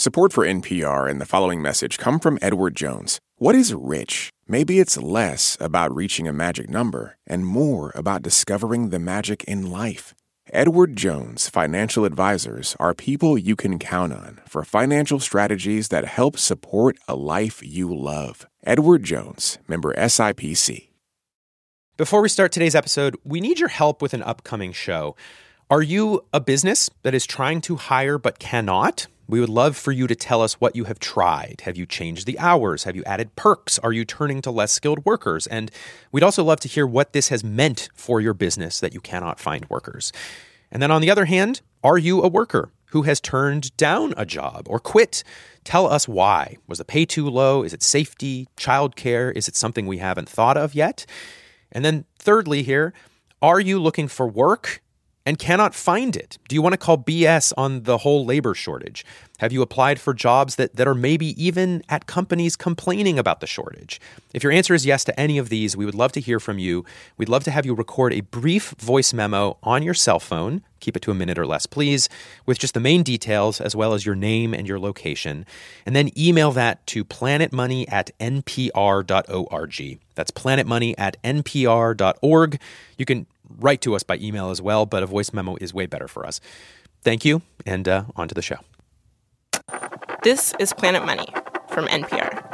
Support for NPR and the following message come from Edward Jones. What is rich? Maybe it's less about reaching a magic number and more about discovering the magic in life. Edward Jones Financial Advisors are people you can count on for financial strategies that help support a life you love. Edward Jones, member SIPC. Before we start today's episode, we need your help with an upcoming show. Are you a business that is trying to hire but cannot? We would love for you to tell us what you have tried. Have you changed the hours? Have you added perks? Are you turning to less skilled workers? And we'd also love to hear what this has meant for your business that you cannot find workers. And then on the other hand, are you a worker who has turned down a job or quit? Tell us why. Was the pay too low? Is it safety, childcare? Is it something we haven't thought of yet? And then thirdly here, are you looking for work and cannot find it? Do you want to call BS on the whole labor shortage? Have you applied for jobs that, that are maybe even at companies complaining about the shortage? If your answer is yes to any of these, we would love to hear from you. We'd love to have you record a brief voice memo on your cell phone. Keep it to a minute or less, please, with just the main details as well as your name and your location. And then email that to planetmoney at npr.org. That's planetmoney at npr.org. You can write to us by email as well, but a voice memo is way better for us. Thank you, and uh, on to the show. This is Planet Money from NPR.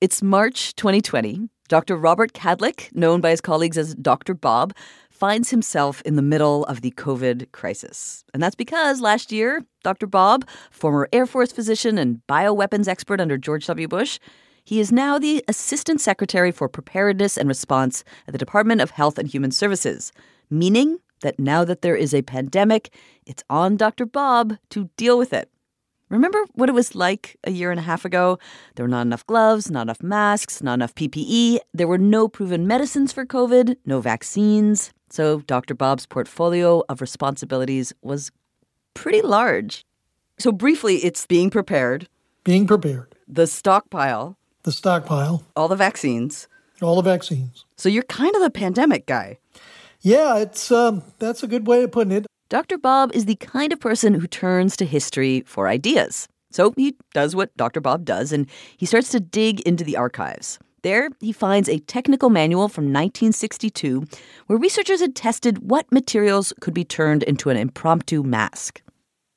It's March 2020. Dr. Robert Kadlec, known by his colleagues as Dr. Bob, finds himself in the middle of the COVID crisis. And that's because last year, Dr. Bob, former Air Force physician and bioweapons expert under George W. Bush, he is now the Assistant Secretary for Preparedness and Response at the Department of Health and Human Services, meaning that now that there is a pandemic, it's on Dr. Bob to deal with it. Remember what it was like a year and a half ago? There were not enough gloves, not enough masks, not enough PPE. There were no proven medicines for COVID, no vaccines. So Dr. Bob's portfolio of responsibilities was pretty large. So, briefly, it's being prepared, Being prepared. the stockpile, The stockpile, all the vaccines. all the vaccines. So, you're kind of the pandemic guy. Yeah, it's um, that's a good way of putting it. Dr. Bob is the kind of person who turns to history for ideas. So he does what Dr. Bob does and he starts to dig into the archives. There, he finds a technical manual from 1962 where researchers had tested what materials could be turned into an impromptu mask.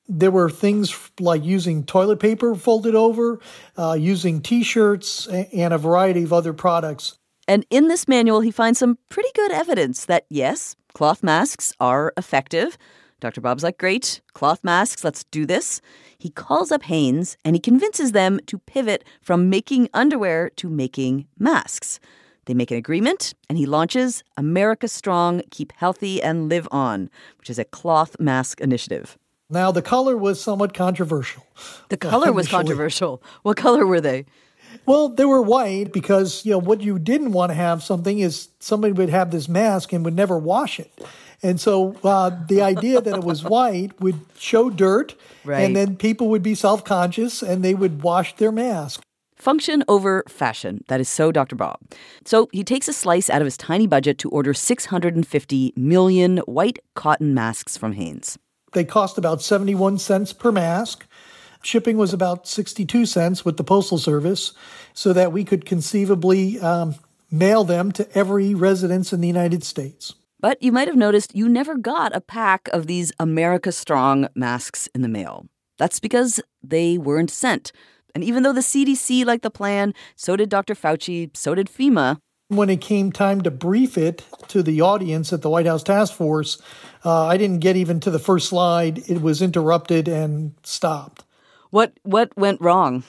There were things like using toilet paper folded over, uh, using T-shirts, and a variety of other products. And in this manual, he finds some pretty good evidence that yes, cloth masks are effective. Dr. Bob's like, great, cloth masks, let's do this. He calls up Hanes and he convinces them to pivot from making underwear to making masks. They make an agreement and he launches America Strong, Keep Healthy and Live On, which is a cloth mask initiative. Now the color was somewhat controversial. The color was controversial. What color were they? Well, they were white because you know what you didn't want to have something is somebody would have this mask and would never wash it, and so uh, the idea that it was white would show dirt, Right. and then people would be self conscious and they would wash their mask. Function over fashion. That is so Dr. Bob. So he takes a slice out of his tiny budget to order 650 million white cotton masks from Hanes. They cost about 71 cents per mask. Shipping was about 62 cents with the Postal Service, so that we could conceivably um, mail them to every residence in the United States. But you might have noticed you never got a pack of these America Strong masks in the mail. That's because they weren't sent. And even though the CDC liked the plan, so did Dr. Fauci, so did FEMA. When it came time to brief it to the audience at the White House Task Force, uh, I didn't get even to the first slide. It was interrupted and stopped. What what went wrong?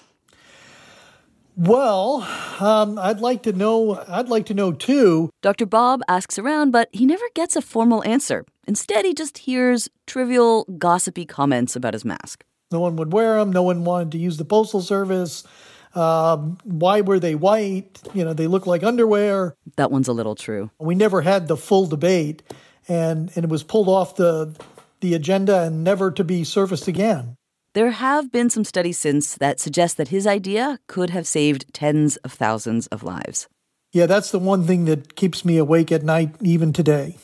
Well, um, I'd like to know. I'd like to know too. Dr. Bob asks around, but he never gets a formal answer. Instead, he just hears trivial, gossipy comments about his mask. No one would wear them. No one wanted to use the postal service. Um, why were they white? You know, they look like underwear. That one's a little true. We never had the full debate, and and it was pulled off the the agenda and never to be surfaced again. There have been some studies since that suggest that his idea could have saved tens of thousands of lives. Yeah, that's the one thing that keeps me awake at night, even today.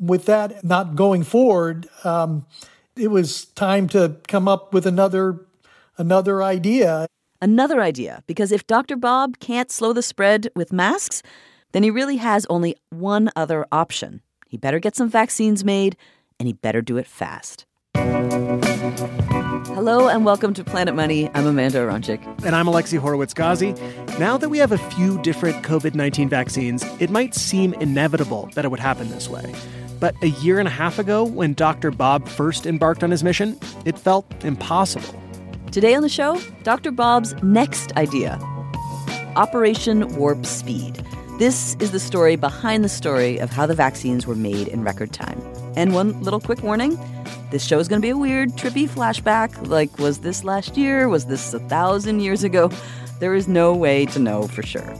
With that not going forward, um, it was time to come up with another another idea. Another idea, because if Dr. Bob can't slow the spread with masks, then he really has only one other option. He better get some vaccines made, and he better do it fast. Hello and welcome to Planet Money. I'm Amanda Aronczyk. And I'm Alexi Horowitz Ghazi. Now that we have a few different COVID 19 vaccines, it might seem inevitable that it would happen this way. But a year and a half ago, when Dr. Bob first embarked on his mission, it felt impossible. Today on the show, Dr. Bob's next idea Operation Warp Speed. This is the story behind the story of how the vaccines were made in record time. And one little quick warning this show is going to be a weird, trippy flashback. Like, was this last year? Was this a thousand years ago? There is no way to know for sure.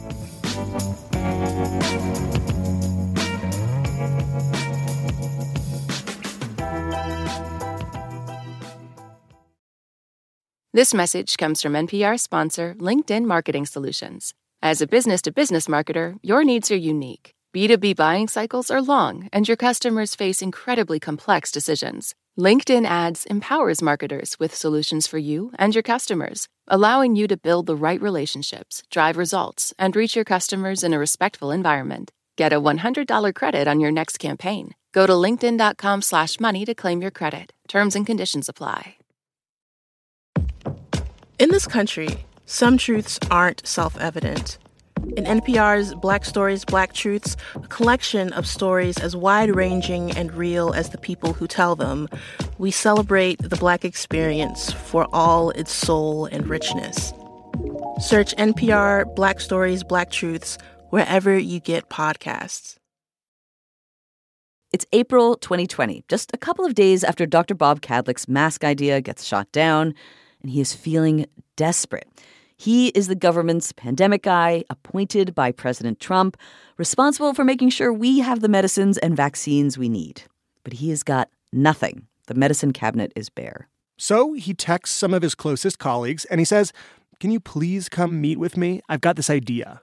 This message comes from NPR sponsor LinkedIn Marketing Solutions. As a business to business marketer, your needs are unique. B2B buying cycles are long, and your customers face incredibly complex decisions. LinkedIn Ads empowers marketers with solutions for you and your customers, allowing you to build the right relationships, drive results, and reach your customers in a respectful environment. Get a $100 credit on your next campaign. Go to linkedin.com slash money to claim your credit. Terms and conditions apply. In this country, some truths aren't self-evident. In NPR's Black Stories, Black Truths, a collection of stories as wide ranging and real as the people who tell them, we celebrate the Black experience for all its soul and richness. Search NPR Black Stories, Black Truths wherever you get podcasts. It's April 2020, just a couple of days after Dr. Bob Kadlec's mask idea gets shot down, and he is feeling desperate. He is the government's pandemic guy, appointed by President Trump, responsible for making sure we have the medicines and vaccines we need. But he has got nothing. The medicine cabinet is bare. So he texts some of his closest colleagues and he says, Can you please come meet with me? I've got this idea.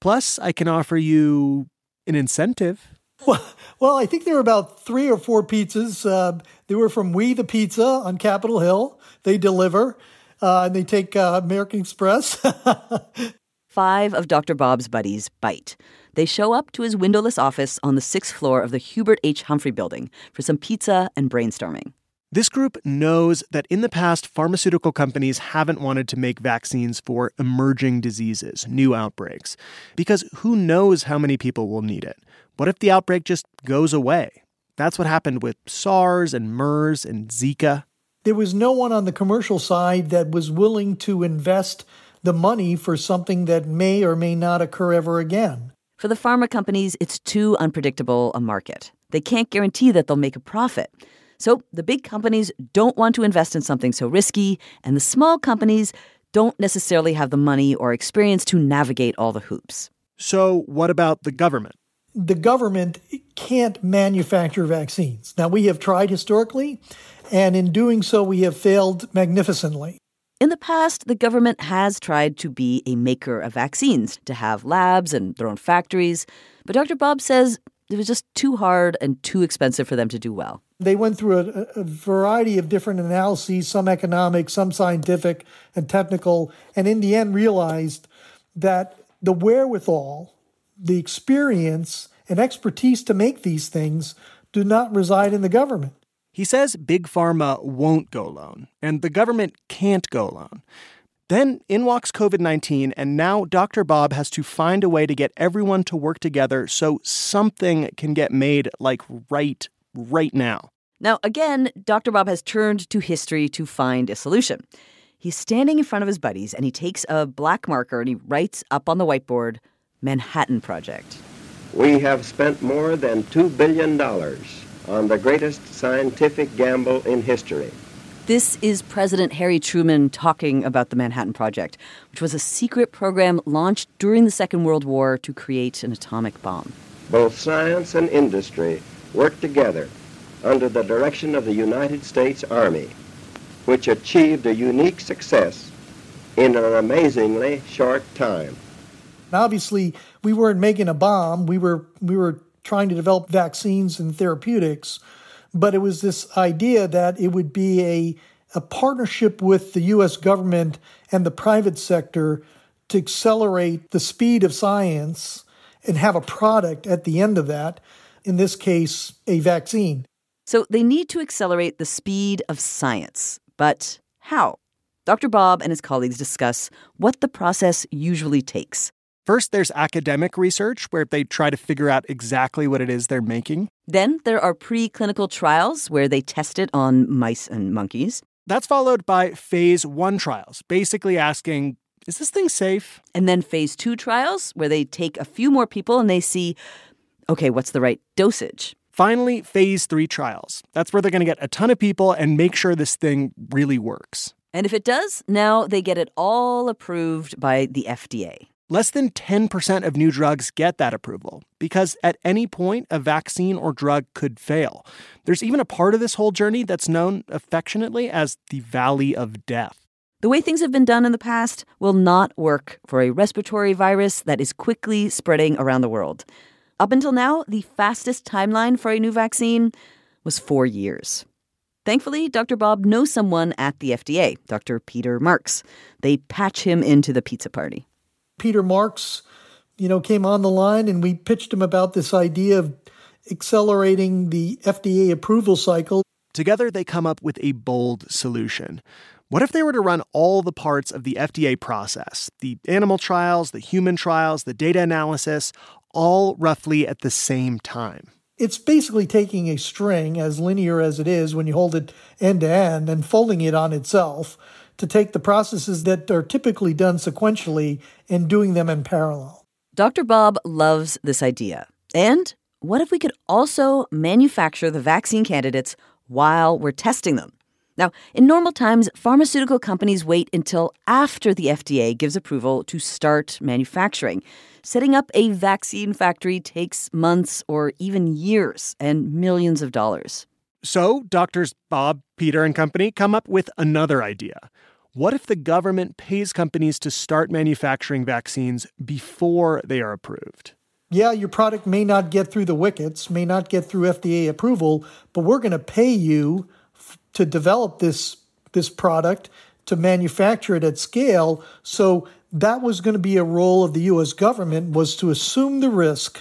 Plus, I can offer you an incentive. Well, well, I think there were about three or four pizzas. Uh, they were from We the Pizza on Capitol Hill. They deliver uh, and they take uh, American Express. Five of Dr. Bob's buddies bite. They show up to his windowless office on the sixth floor of the Hubert H. Humphrey building for some pizza and brainstorming. This group knows that in the past, pharmaceutical companies haven't wanted to make vaccines for emerging diseases, new outbreaks, because who knows how many people will need it? What if the outbreak just goes away? That's what happened with SARS and MERS and Zika there was no one on the commercial side that was willing to invest the money for something that may or may not occur ever again. For the pharma companies, it's too unpredictable a market. They can't guarantee that they'll make a profit. So the big companies don't want to invest in something so risky, and the small companies don't necessarily have the money or experience to navigate all the hoops. So, what about the government? The government can't manufacture vaccines. Now, we have tried historically, and in doing so, we have failed magnificently. In the past, the government has tried to be a maker of vaccines, to have labs and their own factories. But Dr. Bob says it was just too hard and too expensive for them to do well. They went through a, a, variety of different analyses, some economic, some scientific and technical, and in the end realized that the wherewithal, the experience, and expertise to make these things do not reside in the government. He says Big Pharma won't go alone, and the government can't go alone. Then in walks COVID 19, and now Dr. Bob has to find a way to get everyone to work together so something can get made like right, right now. Now, again, Dr. Bob has turned to history to find a solution. He's standing in front of his buddies and he takes a black marker and he writes up on the whiteboard Manhattan Project. We have spent more than $2 billion on the greatest scientific gamble in history. This is President Harry Truman talking about the Manhattan Project, which was a secret program launched during the Second World War to create an atomic bomb. Both science and industry worked together under the direction of the United States Army, which achieved a unique success in an amazingly short time. Obviously, we weren't making a bomb. We were we were trying to develop vaccines and therapeutics. but it was this idea that it would be a, a partnership with the US government and the private sector to accelerate the speed of science and have a product at the end of that, in this case, a vaccine. So they need to accelerate the speed of science. But how? Dr. Bob and his colleagues discuss what the process usually takes. First, there's academic research where they try to figure out exactly what it is they're making. Then there are preclinical trials where they test it on mice and monkeys. That's followed by phase one trials, basically asking, is this thing safe? And then phase two trials where they take a few more people and they see, okay, what's the right dosage? Finally, phase three trials. That's where they're going to get a ton of people and make sure this thing really works. And if it does, now they get it all approved by the FDA. Less than 10% of new drugs get that approval because at any point a vaccine or drug could fail. There's even a part of this whole journey that's known affectionately as the Valley of Death. The way things have been done in the past will not work for a respiratory virus that is quickly spreading around the world. Up until now, the fastest timeline for a new vaccine was four years. Thankfully, Dr. Bob knows someone at the FDA, Dr. Peter Marks. They patch him into the pizza party. Peter Marks, you know, came on the line and we pitched him about this idea of accelerating the FDA approval cycle. Together, they come up with a bold solution. What if they were to run all the parts of the FDA process the animal trials, the human trials, the data analysis all roughly at the same time? It's basically taking a string, as linear as it is when you hold it end to end, and folding it on itself to take the processes that are typically done sequentially and doing them in parallel. Dr. Bob loves this idea. And what if we could also manufacture the vaccine candidates while we're testing them? Now, in normal times, pharmaceutical companies wait until after the FDA gives approval to start manufacturing. Setting up a vaccine factory takes months or even years and millions of dollars. So, doctors Bob, Peter, and company come up with another idea. What if the government pays companies to start manufacturing vaccines before they are approved? Yeah, your product may not get through the wickets, may not get through FDA approval, but we're going to pay you to develop this this product to manufacture it at scale. So that was going to be a role of the US government was to assume the risk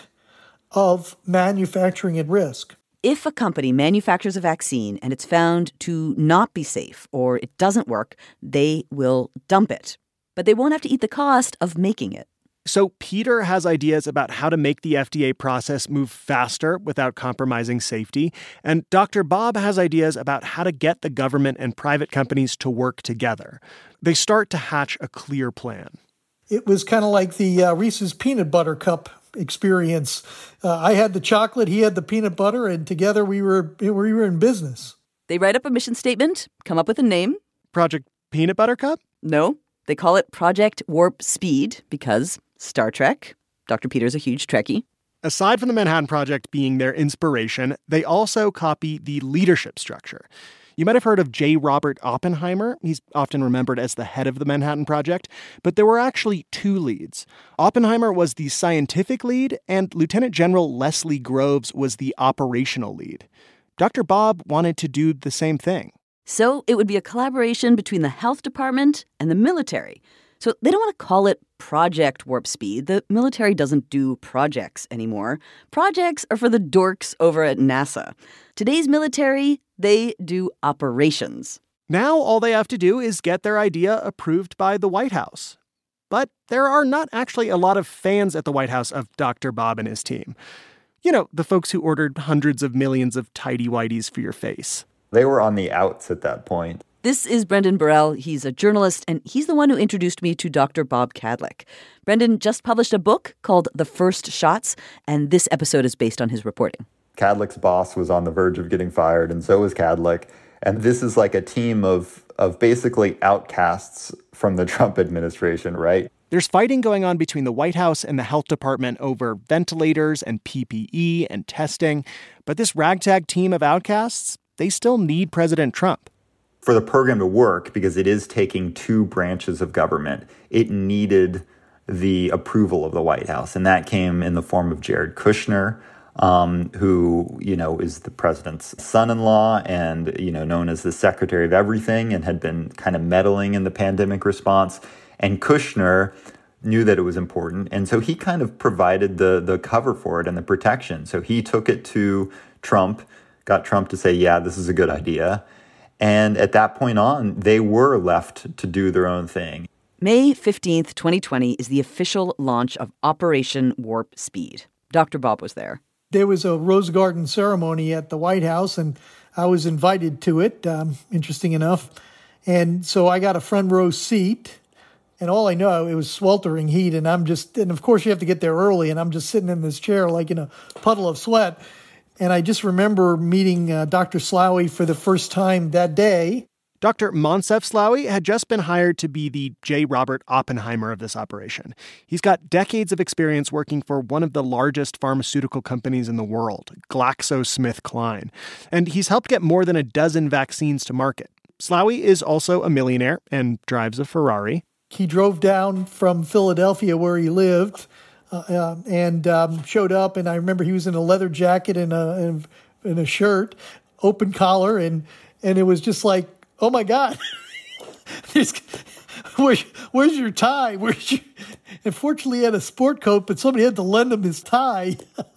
of manufacturing at risk. If a company manufactures a vaccine and it's found to not be safe or it doesn't work, they will dump it. But they won't have to eat the cost of making it. So, Peter has ideas about how to make the FDA process move faster without compromising safety. And Dr. Bob has ideas about how to get the government and private companies to work together. They start to hatch a clear plan. It was kind of like the uh, Reese's peanut butter cup experience. Uh, I had the chocolate, he had the peanut butter, and together we were we were in business. They write up a mission statement, come up with a name. Project Peanut Butter Cup? No, they call it Project Warp Speed because Star Trek. Dr. Peter's a huge Trekkie. Aside from the Manhattan Project being their inspiration, they also copy the leadership structure. You might have heard of J. Robert Oppenheimer. He's often remembered as the head of the Manhattan Project, but there were actually two leads. Oppenheimer was the scientific lead, and Lieutenant General Leslie Groves was the operational lead. Dr. Bob wanted to do the same thing. So it would be a collaboration between the health department and the military. So they don't want to call it Project Warp Speed. The military doesn't do projects anymore. Projects are for the dorks over at NASA. Today's military, they do operations. Now all they have to do is get their idea approved by the White House. But there are not actually a lot of fans at the White House of Dr. Bob and his team. You know, the folks who ordered hundreds of millions of tidy whities for your face. They were on the outs at that point. This is Brendan Borrell. He's a journalist, and he's the one who introduced me to Dr. Bob Kadlec. Brendan just published a book called The First Shots, and this episode is based on his reporting. Kadlec's boss was on the verge of getting fired, and so was Kadlec. And this is like a team of, of basically outcasts from the Trump administration, right? There's fighting going on between the White House and the health department over ventilators and PPE and testing. But this ragtag team of outcasts, they still need President Trump for the program to work, because it is taking two branches of government, it needed the approval of the White House. And that came in the form of Jared Kushner, um, who you know is the president's son-in-law and you know known as the secretary of everything and had been kind of meddling in the pandemic response. And Kushner knew that it was important, and so he kind of provided the the cover for it and the protection. So he took it to Trump, got Trump to say, "Yeah, this is a good idea." And at that point on, they were left to do their own thing. May 15th, 2020 is the official launch of Operation Warp Speed. Dr. Bob was there there was a rose garden ceremony at the White House, and I was invited to it. Um, interesting enough, and so I got a front row seat. And all I know, it was sweltering heat, and I'm just, and of course you have to get there early, and I'm just sitting in this chair like in a puddle of sweat. And I just remember meeting uh, Dr. Slaoui for the first time that day. Dr. Moncef Slaoui had just been hired to be the J. Robert Oppenheimer of this operation. He's got decades of experience working for one of the largest pharmaceutical companies in the world, GlaxoSmithKline, and he's helped get more than a dozen vaccines to market. Slaoui is also a millionaire and drives a Ferrari. He drove down from Philadelphia, where he lived, uh, uh, and um, showed up. And I remember he was in a leather jacket and a, and a shirt, open collar, and and it was just like oh my God, where's, where's your tie? Where's your... Unfortunately, he had a sport coat, but somebody had to lend him his tie.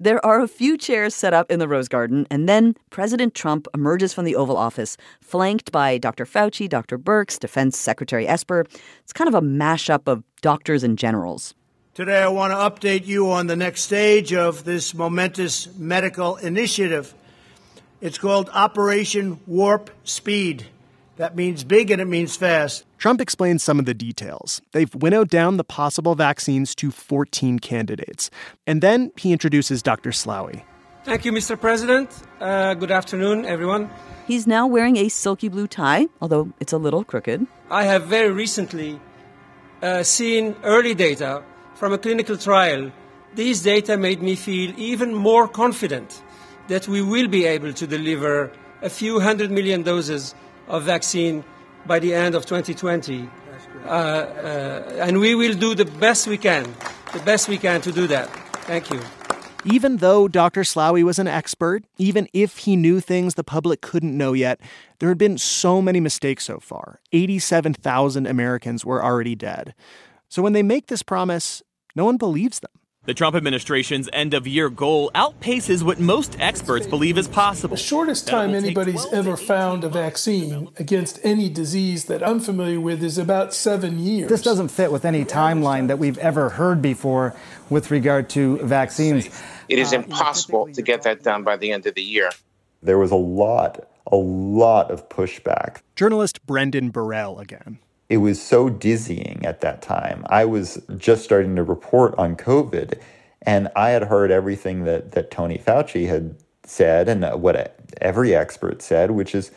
There are a few chairs set up in the Rose Garden, and then President Trump emerges from the Oval Office, flanked by Dr. Fauci, Dr. Birx, Defense Secretary Esper. It's kind of a mashup of doctors and generals. Today, I want to update you on the next stage of this momentous medical initiative. It's called Operation Warp Speed. That means big and it means fast. Trump explains some of the details. They've winnowed down the possible vaccines to 14 candidates. And then he introduces Dr. Slaoui. Thank you, Mr. President. Uh, good afternoon, everyone. He's now wearing a silky blue tie, although it's a little crooked. I have very recently uh, seen early data from a clinical trial. These data made me feel even more confident that we will be able to deliver a few hundred million doses of vaccine by the end of 2020. Uh, uh, and we will do the best we can, the best we can to do that. Thank you. Even though Dr. Slaoui was an expert, even if he knew things the public couldn't know yet, there had been so many mistakes so far. 87,000 Americans were already dead. So when they make this promise, no one believes them. The Trump administration's end of year goal outpaces what most experts believe is possible. The shortest time anybody's ever found a vaccine against any disease that I'm familiar with is about seven years. This doesn't fit with any timeline that we've ever heard before with regard to vaccines. It is impossible to get that done by the end of the year. There was a lot, a lot of pushback. Journalist Brendan Borrell again it was so dizzying at that time. I was just starting to report on COVID, and I had heard everything that, that Tony Fauci had said and what every expert said, which is,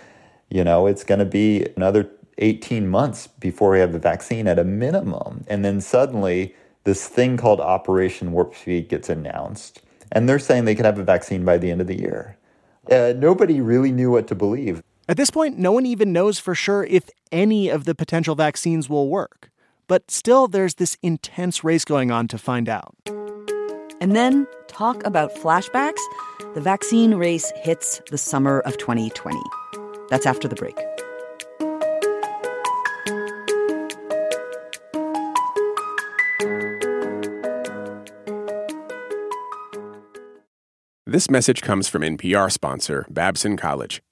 you know, it's going to be another 18 months before we have the vaccine at a minimum. And then suddenly, this thing called Operation Warp Speed gets announced, and they're saying they could have a vaccine by the end of the year. Uh, nobody really knew what to believe. At this point, no one even knows for sure if any of the potential vaccines will work. But still, there's this intense race going on to find out. And then, talk about flashbacks. The vaccine race hits the summer of 2020. That's after the break. This message comes from NPR sponsor Babson College.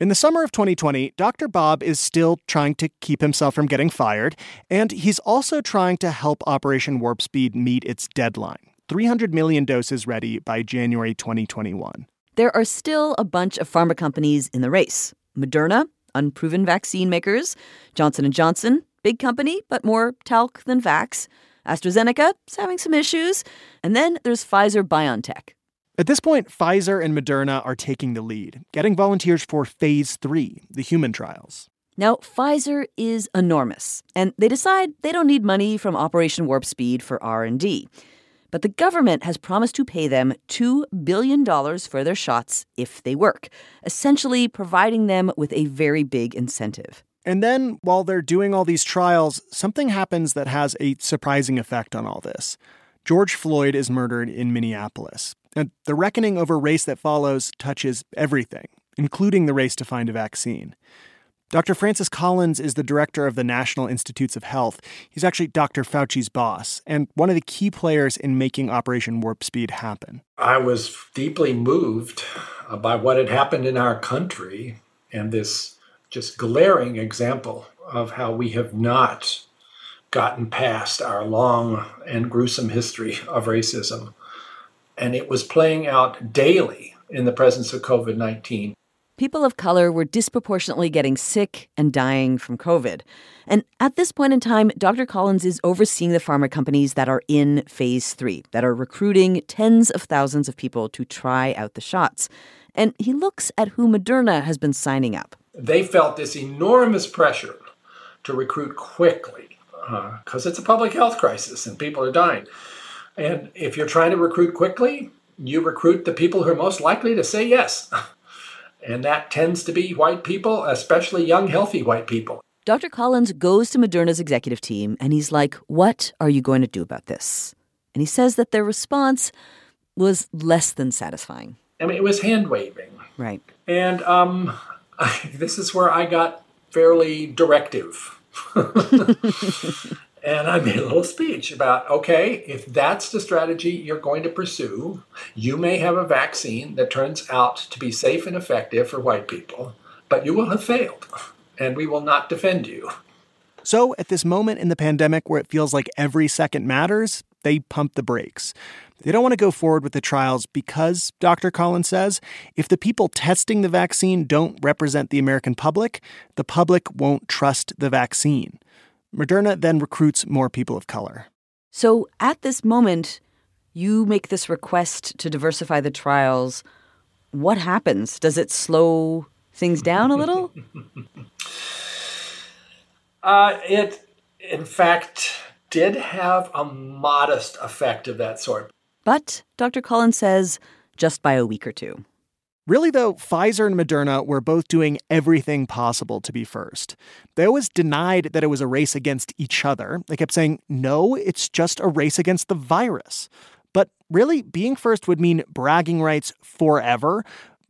In the summer of 2020, Dr. Bob is still trying to keep himself from getting fired, and he's also trying to help Operation Warp Speed meet its deadline 300 million doses ready by January 2021. There are still a bunch of pharma companies in the race. Moderna, unproven vaccine makers, Johnson & Johnson, big company but more talc than vax. AstraZeneca is having some issues, and then there's Pfizer BioNTech. At this point, Pfizer and Moderna are taking the lead, getting volunteers for phase 3, the human trials. Now, Pfizer is enormous, and they decide they don't need money from Operation Warp Speed for R&D. But the government has promised to pay them $2 billion for their shots if they work, essentially providing them with a very big incentive. And then, while they're doing all these trials, something happens that has a surprising effect on all this. George Floyd is murdered in Minneapolis. And the reckoning over race that follows touches everything, including the race to find a vaccine. Dr. Francis Collins is the director of the National Institutes of Health. He's actually Dr. Fauci's boss and one of the key players in making Operation Warp Speed happen. I was deeply moved by what had happened in our country and this just glaring example of how we have not gotten past our long and gruesome history of racism. And it was playing out daily in the presence of COVID 19 people of color were disproportionately getting sick and dying from COVID. And at this point in time, Dr. Collins is overseeing the pharma companies that are in phase three, that are recruiting tens of thousands of people to try out the shots. And he looks at who Moderna has been signing up. They felt this enormous pressure to recruit quickly because uh, it's a public health crisis and people are dying. And if you're trying to recruit quickly, you recruit the people who are most likely to say yes. And that tends to be white people, especially young, healthy white people. Dr. Collins goes to Moderna's executive team and he's like, What are you going to do about this? And he says that their response was less than satisfying. I mean, it was hand waving. Right. And um, I, this is where I got fairly directive. And I made a little speech about okay, if that's the strategy you're going to pursue, you may have a vaccine that turns out to be safe and effective for white people, but you will have failed, and we will not defend you. So, at this moment in the pandemic where it feels like every second matters, they pump the brakes. They don't want to go forward with the trials because, Dr. Collins says, if the people testing the vaccine don't represent the American public, the public won't trust the vaccine. Moderna then recruits more people of color. So at this moment, you make this request to diversify the trials. What happens? Does it slow things down a little? uh, it, in fact, did have a modest effect of that sort. But Dr. Collins says just by a week or two. Really, though, Pfizer and Moderna were both doing everything possible to be first. They always denied that it was a race against each other. They kept saying, no, it's just a race against the virus. But really, being first would mean bragging rights forever,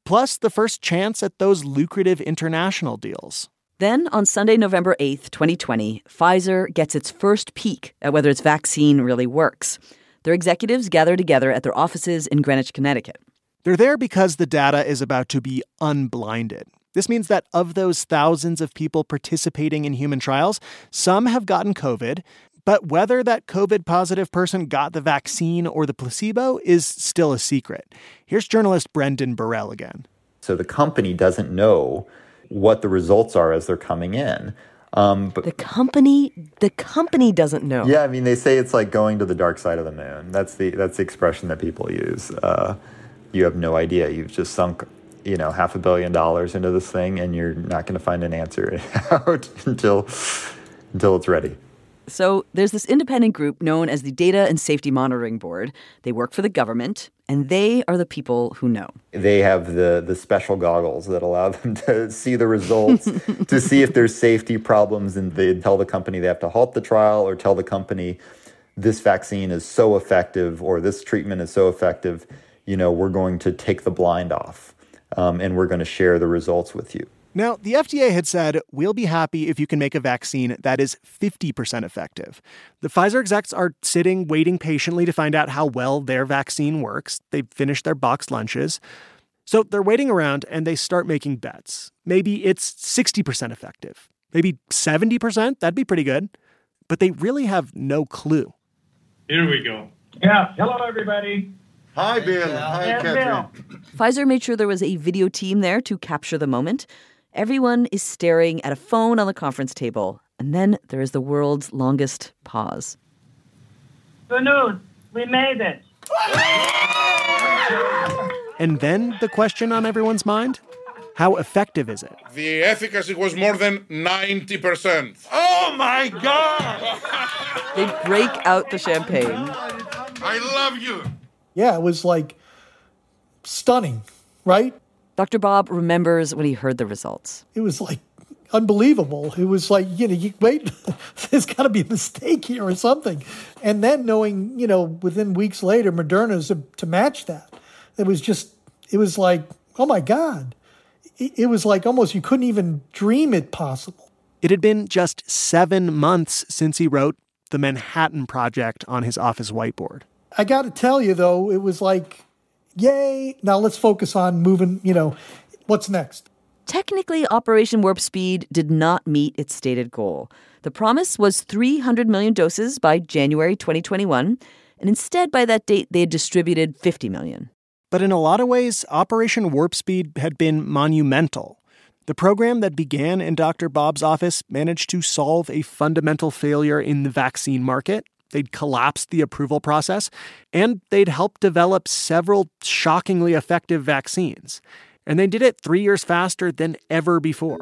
plus the first chance at those lucrative international deals. Then, on Sunday, November 8th, 2020, Pfizer gets its first peek at whether its vaccine really works. Their executives gather together at their offices in Greenwich, Connecticut. They're there because the data is about to be unblinded. This means that of those thousands of people participating in human trials, some have gotten COVID, but whether that COVID positive person got the vaccine or the placebo is still a secret. Here's journalist Brendan Borrell again. So the company doesn't know what the results are as they're coming in. Um, but the company, the company doesn't know. Yeah, I mean, they say it's like going to the dark side of the moon. That's the that's the expression that people use. Uh, you have no idea. You've just sunk, you know, half a billion dollars into this thing, and you're not going to find an answer out until until it's ready. So there's this independent group known as the Data and Safety Monitoring Board. They work for the government, and they are the people who know. They have the the special goggles that allow them to see the results, to see if there's safety problems, and they tell the company they have to halt the trial or tell the company this vaccine is so effective or this treatment is so effective you know, we're going to take the blind off um, and we're going to share the results with you. Now, the FDA had said, we'll be happy if you can make a vaccine that is 50% effective. The Pfizer execs are sitting, waiting patiently to find out how well their vaccine works. They've finished their boxed lunches. So they're waiting around and they start making bets. Maybe it's 60% effective. Maybe 70%, that'd be pretty good. But they really have no clue. Here we go. Yeah. Hello, everybody. Hi, Bill. Hi, Hey, Catherine. Pfizer made sure there was a video team there to capture the moment. Everyone is staring at a phone on the conference table, and then there is the world's longest pause. Good news. We made it. And then the question on everyone's mind how effective is it? The efficacy was more than 90%. Oh my God! They break out the champagne. I love you. Yeah, it was like stunning, right? Dr. Bob remembers when he heard the results. It was like unbelievable. It was like, you know, you, wait, there's got to be a mistake here or something. And then knowing, you know, within weeks later, Moderna's to, uh, to match that, it was just, it was like, oh my God. It, it was like almost you couldn't even dream it possible. It had been just seven months since he wrote the Manhattan Project on his office whiteboard. I got to tell you, though, it was like, yay. Now let's focus on moving, you know, what's next? Technically, Operation Warp Speed did not meet its stated goal. The promise was 300 million doses by January 2021, and instead, by that date, they had distributed 50 million. But in a lot of ways, Operation Warp Speed had been monumental. The program that began in Dr. Bob's office managed to solve a fundamental failure in the vaccine market. They'd collapsed the approval process, and they'd helped develop several shockingly effective vaccines. And they did it three years faster than ever before.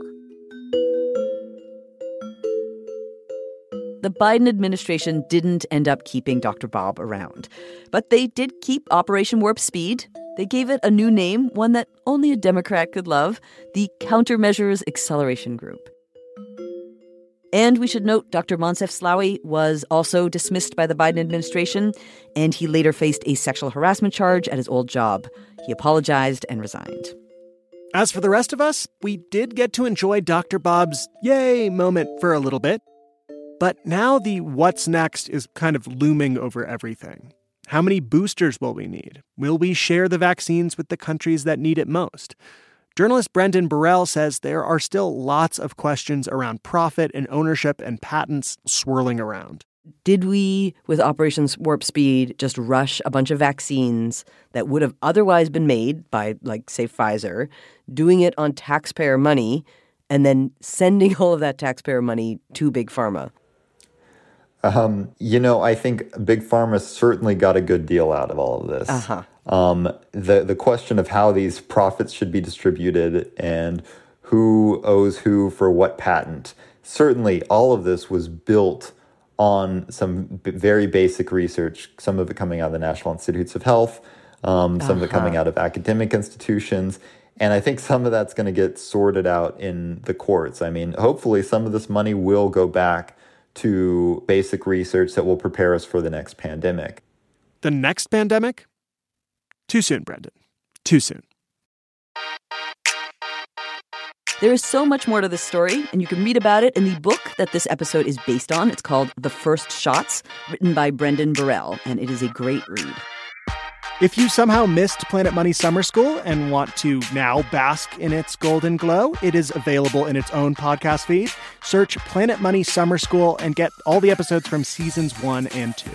The Biden administration didn't end up keeping Dr. Bob around, but they did keep Operation Warp Speed. They gave it a new name, one that only a Democrat could love the Countermeasures Acceleration Group. And we should note Dr. Moncef Slaoui was also dismissed by the Biden administration, and he later faced a sexual harassment charge at his old job. He apologized and resigned. As for the rest of us, we did get to enjoy Dr. Bob's yay moment for a little bit. But now the what's next is kind of looming over everything. How many boosters will we need? Will we share the vaccines with the countries that need it most? Journalist Brendan Borrell says there are still lots of questions around profit and ownership and patents swirling around. Did we, with Operations Warp Speed, just rush a bunch of vaccines that would have otherwise been made by, like, say, Pfizer, doing it on taxpayer money, and then sending all of that taxpayer money to Big Pharma? Um, you know, I think Big Pharma certainly got a good deal out of all of this. Uh-huh. Um, the the question of how these profits should be distributed and who owes who for what patent. Certainly, all of this was built on some b- very basic research. Some of it coming out of the National Institutes of Health, um, some of it coming Uh-huh. out of academic institutions. And I think some of that's going to get sorted out in the courts. I mean, hopefully, some of this money will go back to basic research that will prepare us for the next pandemic. The next pandemic? Too soon, Brendan. Too soon. There is so much more to this story, and you can read about it in the book that this episode is based on. It's called The First Shots, written by Brendan Borrell, and it is a great read. If you somehow missed Planet Money Summer School and want to now bask in its golden glow, it is available in its own podcast feed. Search Planet Money Summer School and get all the episodes from seasons one and two.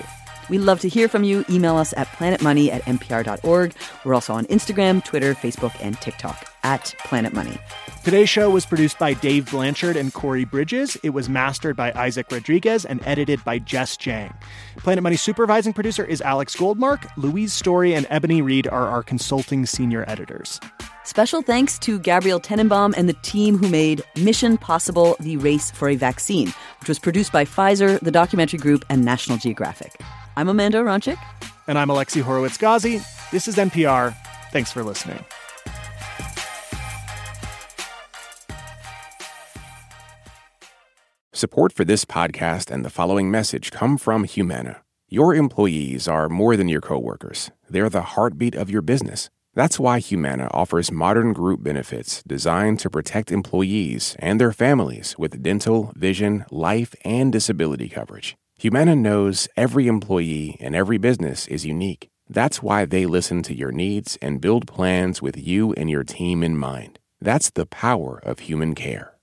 We love to hear from you. Email us at planetmoney at npr.org. We're also on Instagram, Twitter, Facebook, and TikTok at Planet Money. Today's show was produced by Dave Blanchard and Corey Bridges. It was mastered by Isaac Rodriguez and edited by Jess Jiang. Planet Money supervising producer is Alex Goldmark. Louise Story and Ebony Reed are our consulting senior editors. Special thanks to Gabrielle Tenenbaum and the team who made Mission Possible The Race for a Vaccine, which was produced by Pfizer, the documentary group, and National Geographic. I'm Amanda Aronczyk. And I'm Alexi Horowitz Ghazi. This is NPR. Thanks for listening. Support for this podcast and the following message come from Humana. Your employees are more than your coworkers. They're the heartbeat of your business. That's why Humana offers modern group benefits designed to protect employees and their families with dental, vision, life, and disability coverage. Humana knows every employee and every business is unique. That's why they listen to your needs and build plans with you and your team in mind. That's the power of human care.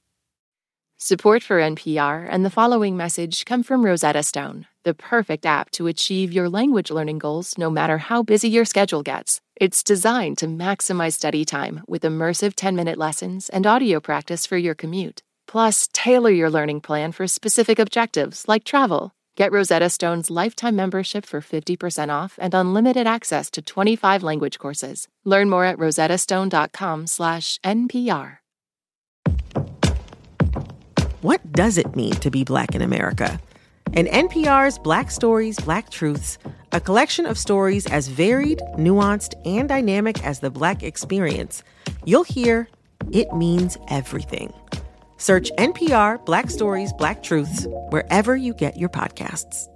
Support for NPR and the following message come from Rosetta Stone, the perfect app to achieve your language learning goals no matter how busy your schedule gets. It's designed to maximize study time with immersive 10 minute lessons and audio practice for your commute. Plus, tailor your learning plan for specific objectives like travel. Get Rosetta Stone's lifetime membership for 50% off and unlimited access to 25 language courses. Learn more at rosettastone.com/npr. What does it mean to be black in America? In NPR's Black Stories, Black Truths, a collection of stories as varied, nuanced, and dynamic as the black experience, you'll hear it means everything. Search NPR Black Stories, Black Truths wherever you get your podcasts.